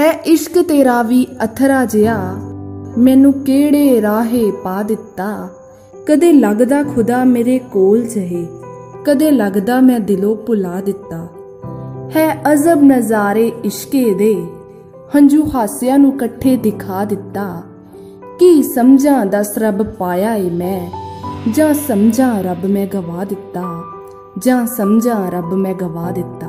ਹੈ ਇਸ਼ਕ ਤੇਰਾ ਵੀ ਅਥਰਾ ਜਿਆ ਮੈਨੂੰ ਕਿਹੜੇ ਰਾਹੇ ਪਾ ਦਿੱਤਾ। ਕਦੇ ਲੱਗਦਾ ਖੁਦਾ ਮੇਰੇ ਕੋਲ ਜਹੇ। ਕਦੇ ਲੱਗਦਾ ਮੈਂ ਦਿਲੋਂ ਭੁਲਾ ਦਿੱਤਾ। ਹੈ ਅਜ਼ਬ ਨਜ਼ਾਰੇ ਇਸ਼ਕੇ ਦੇ। ਹੰਝੂ ਹਾਸਿਆਂ ਨੂੰ ਇਕੱਠੇ ਦਿਖਾ ਦਿੱਤਾ। ਕੀ ਸਮਝਾਂ ਦਸ ਰੱਬ ਪਾਇਆ ਏ ਮੈਂ। ਜਾਂ ਸਮਝਾਂ ਰੱਬ ਮੈਂ ਗਵਾ ਦਿੱਤਾ। ਜਾਂ ਸਮਝਾਂ ਰੱਬ ਮੈਂ ਗਵਾ ਦਿੱਤਾ।